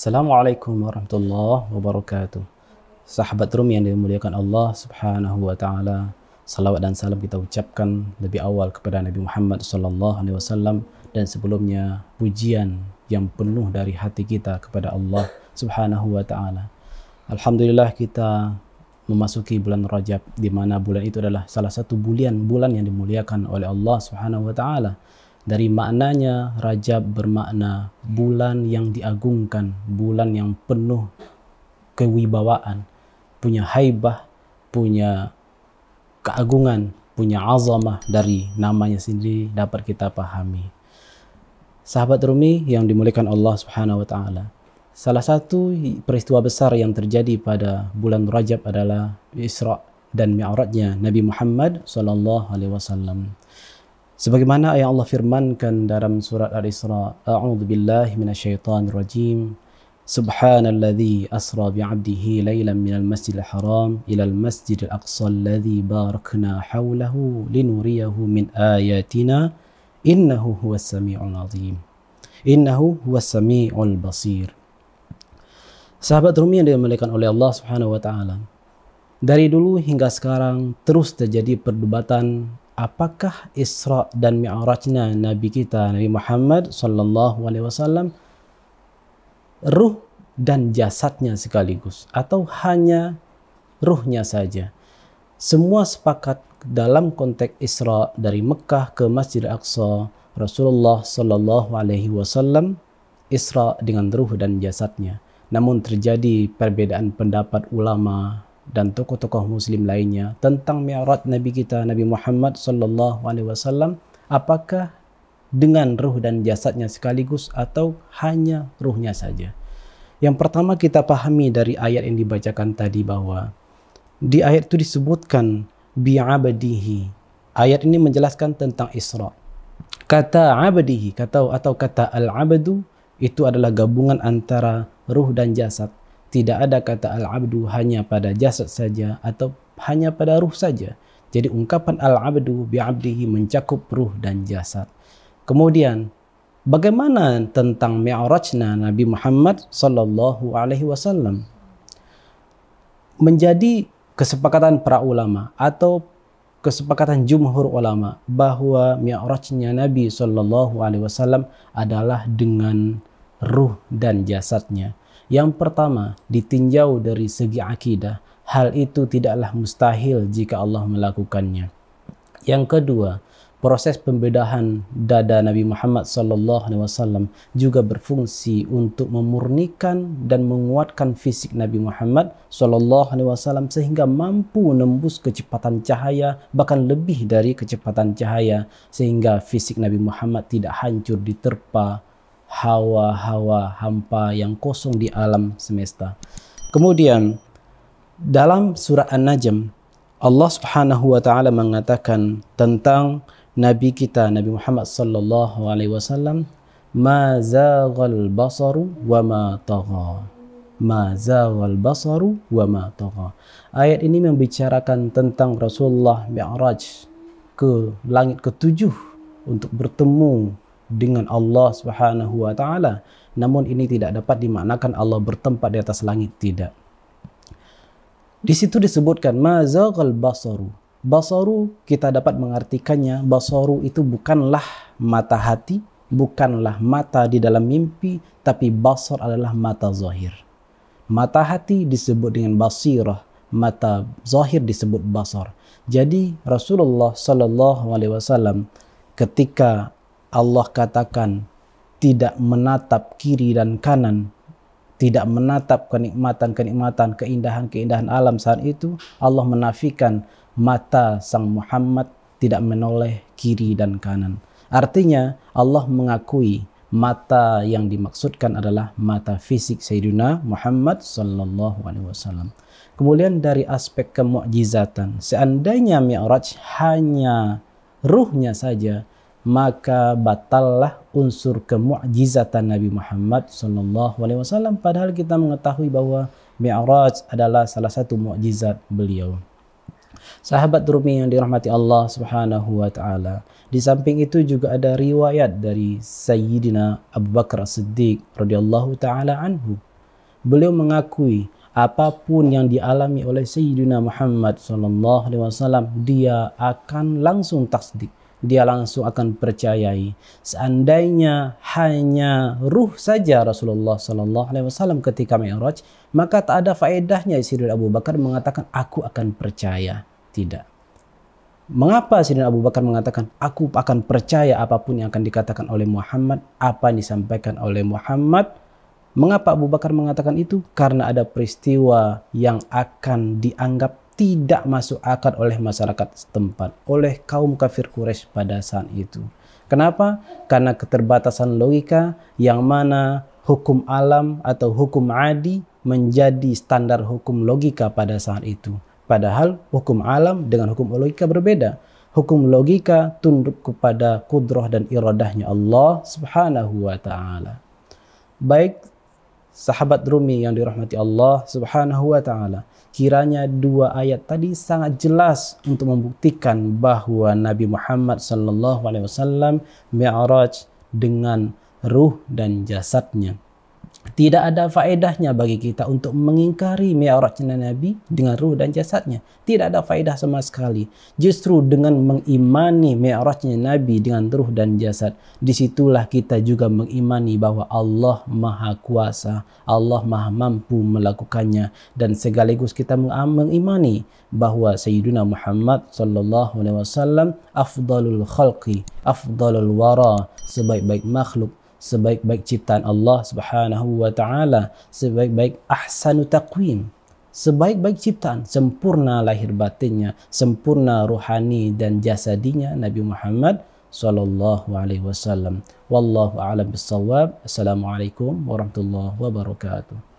Assalamualaikum warahmatullahi wabarakatuh. Sahabat Rum yang dimuliakan Allah Subhanahu wa taala. Salawat dan salam kita ucapkan lebih awal kepada Nabi Muhammad sallallahu alaihi wasallam dan sebelumnya pujian yang penuh dari hati kita kepada Allah Subhanahu wa taala. Alhamdulillah kita memasuki bulan Rajab di mana bulan itu adalah salah satu bulan bulan yang dimuliakan oleh Allah Subhanahu wa taala dari maknanya Rajab bermakna bulan yang diagungkan, bulan yang penuh kewibawaan, punya haibah, punya keagungan, punya azamah dari namanya sendiri dapat kita pahami. Sahabat Rumi yang dimuliakan Allah Subhanahu wa taala. Salah satu peristiwa besar yang terjadi pada bulan Rajab adalah Isra dan Mi'rajnya Nabi Muhammad sallallahu alaihi wasallam. Sebagaimana ayat Allah firmankan dalam surat Al-Isra, A'udzu billahi minasyaitonir rajim. Subhanalladzi asra bi'abdihi lailan minal masjidil haram ila al-masjidil aqsa alladzi barakna hawlahu linuriyahu min ayatina innahu huwas samiul azim. Innahu huwas samiul basir. Sahabat Rumi yang dimuliakan oleh Allah Subhanahu wa taala. Dari dulu hingga sekarang terus terjadi perdebatan apakah Isra dan Mi'rajnya Nabi kita Nabi Muhammad sallallahu alaihi wasallam ruh dan jasadnya sekaligus atau hanya ruhnya saja. Semua sepakat dalam konteks Isra dari Mekah ke Masjid Al-Aqsa Rasulullah sallallahu alaihi wasallam Isra dengan ruh dan jasadnya. Namun terjadi perbedaan pendapat ulama dan tokoh-tokoh muslim lainnya tentang mi'raj nabi kita Nabi Muhammad sallallahu alaihi wasallam apakah dengan ruh dan jasadnya sekaligus atau hanya ruhnya saja. Yang pertama kita pahami dari ayat yang dibacakan tadi bahwa di ayat itu disebutkan bi'abdihi. Ayat ini menjelaskan tentang Isra. Kata abdihi kata atau kata al-abdu itu adalah gabungan antara ruh dan jasad tidak ada kata al-abdu hanya pada jasad saja atau hanya pada ruh saja. Jadi ungkapan al-abdu bi'abdihi mencakup ruh dan jasad. Kemudian bagaimana tentang mi'rajna Nabi Muhammad sallallahu alaihi wasallam? Menjadi kesepakatan para ulama atau kesepakatan jumhur ulama bahawa mi'rajnya Nabi sallallahu alaihi wasallam adalah dengan ruh dan jasadnya. Yang pertama, ditinjau dari segi akidah, hal itu tidaklah mustahil jika Allah melakukannya. Yang kedua, proses pembedahan dada Nabi Muhammad sallallahu alaihi wasallam juga berfungsi untuk memurnikan dan menguatkan fisik Nabi Muhammad sallallahu alaihi wasallam sehingga mampu menembus kecepatan cahaya bahkan lebih dari kecepatan cahaya sehingga fisik Nabi Muhammad tidak hancur diterpa hawa-hawa hampa yang kosong di alam semesta. Kemudian dalam surah An-Najm Allah Subhanahu wa taala mengatakan tentang nabi kita Nabi Muhammad sallallahu alaihi wasallam ma zaghal basaru wa ma tagha ma zaghal basaru wa ma tagha ayat ini membicarakan tentang Rasulullah Mi'raj ke langit ketujuh untuk bertemu dengan Allah Subhanahu wa taala. Namun ini tidak dapat dimaknakan Allah bertempat di atas langit tidak. Di situ disebutkan mazaghal basaru. Basaru kita dapat mengartikannya basaru itu bukanlah mata hati bukanlah mata di dalam mimpi tapi basar adalah mata zahir. Mata hati disebut dengan basirah mata zahir disebut basar. Jadi Rasulullah sallallahu alaihi wasallam ketika Allah katakan tidak menatap kiri dan kanan tidak menatap kenikmatan-kenikmatan keindahan-keindahan alam. Saat itu Allah menafikan mata sang Muhammad tidak menoleh kiri dan kanan. Artinya Allah mengakui mata yang dimaksudkan adalah mata fisik Sayyidina Muhammad sallallahu alaihi wasallam. Kemudian dari aspek kemukjizatan seandainya Mi'raj hanya ruhnya saja maka batallah unsur kemukjizatan Nabi Muhammad sallallahu alaihi wasallam padahal kita mengetahui bahwa Mi'raj adalah salah satu mukjizat beliau. Sahabat Rumi yang dirahmati Allah Subhanahu wa taala. Di samping itu juga ada riwayat dari Sayyidina Abu Bakar As-Siddiq radhiyallahu taala anhu beliau mengakui apapun yang dialami oleh Sayyidina Muhammad sallallahu alaihi wasallam dia akan langsung tasdik dia langsung akan percayai seandainya hanya ruh saja Rasulullah sallallahu alaihi wasallam ketika Mi'raj maka tak ada faedahnya. Sayyidina Abu Bakar mengatakan aku akan percaya. Tidak. Mengapa Sayyidina Abu Bakar mengatakan aku akan percaya apa pun yang akan dikatakan oleh Muhammad apa yang disampaikan oleh Muhammad? Mengapa Abu Bakar mengatakan itu? Karena ada peristiwa yang akan dianggap tidak masuk akal oleh masyarakat setempat, oleh kaum kafir Quraisy pada saat itu. Kenapa? Karena keterbatasan logika yang mana hukum alam atau hukum adi menjadi standar hukum logika pada saat itu. Padahal hukum alam dengan hukum logika berbeda. Hukum logika tunduk kepada kudrah dan iradahnya Allah subhanahu wa ta'ala. Baik sahabat Rumi yang dirahmati Allah Subhanahu wa taala. Kiranya dua ayat tadi sangat jelas untuk membuktikan bahawa Nabi Muhammad sallallahu alaihi wasallam mi'raj dengan ruh dan jasadnya tidak ada faedahnya bagi kita untuk mengingkari mi'rajnya Nabi dengan ruh dan jasadnya. Tidak ada faedah sama sekali. Justru dengan mengimani mi'rajnya Nabi dengan ruh dan jasad, disitulah kita juga mengimani bahawa Allah Maha Kuasa, Allah Maha Mampu melakukannya dan segaligus kita mengimani bahawa Sayyidina Muhammad sallallahu alaihi wasallam afdalul khalqi, afdalul wara, sebaik-baik makhluk sebaik-baik ciptaan Allah Subhanahu wa taala, sebaik-baik ahsanu taqwim, sebaik-baik ciptaan, sempurna lahir batinnya, sempurna ruhani dan jasadinya Nabi Muhammad sallallahu alaihi wasallam. Wallahu a'lam bissawab. Assalamualaikum warahmatullahi wabarakatuh.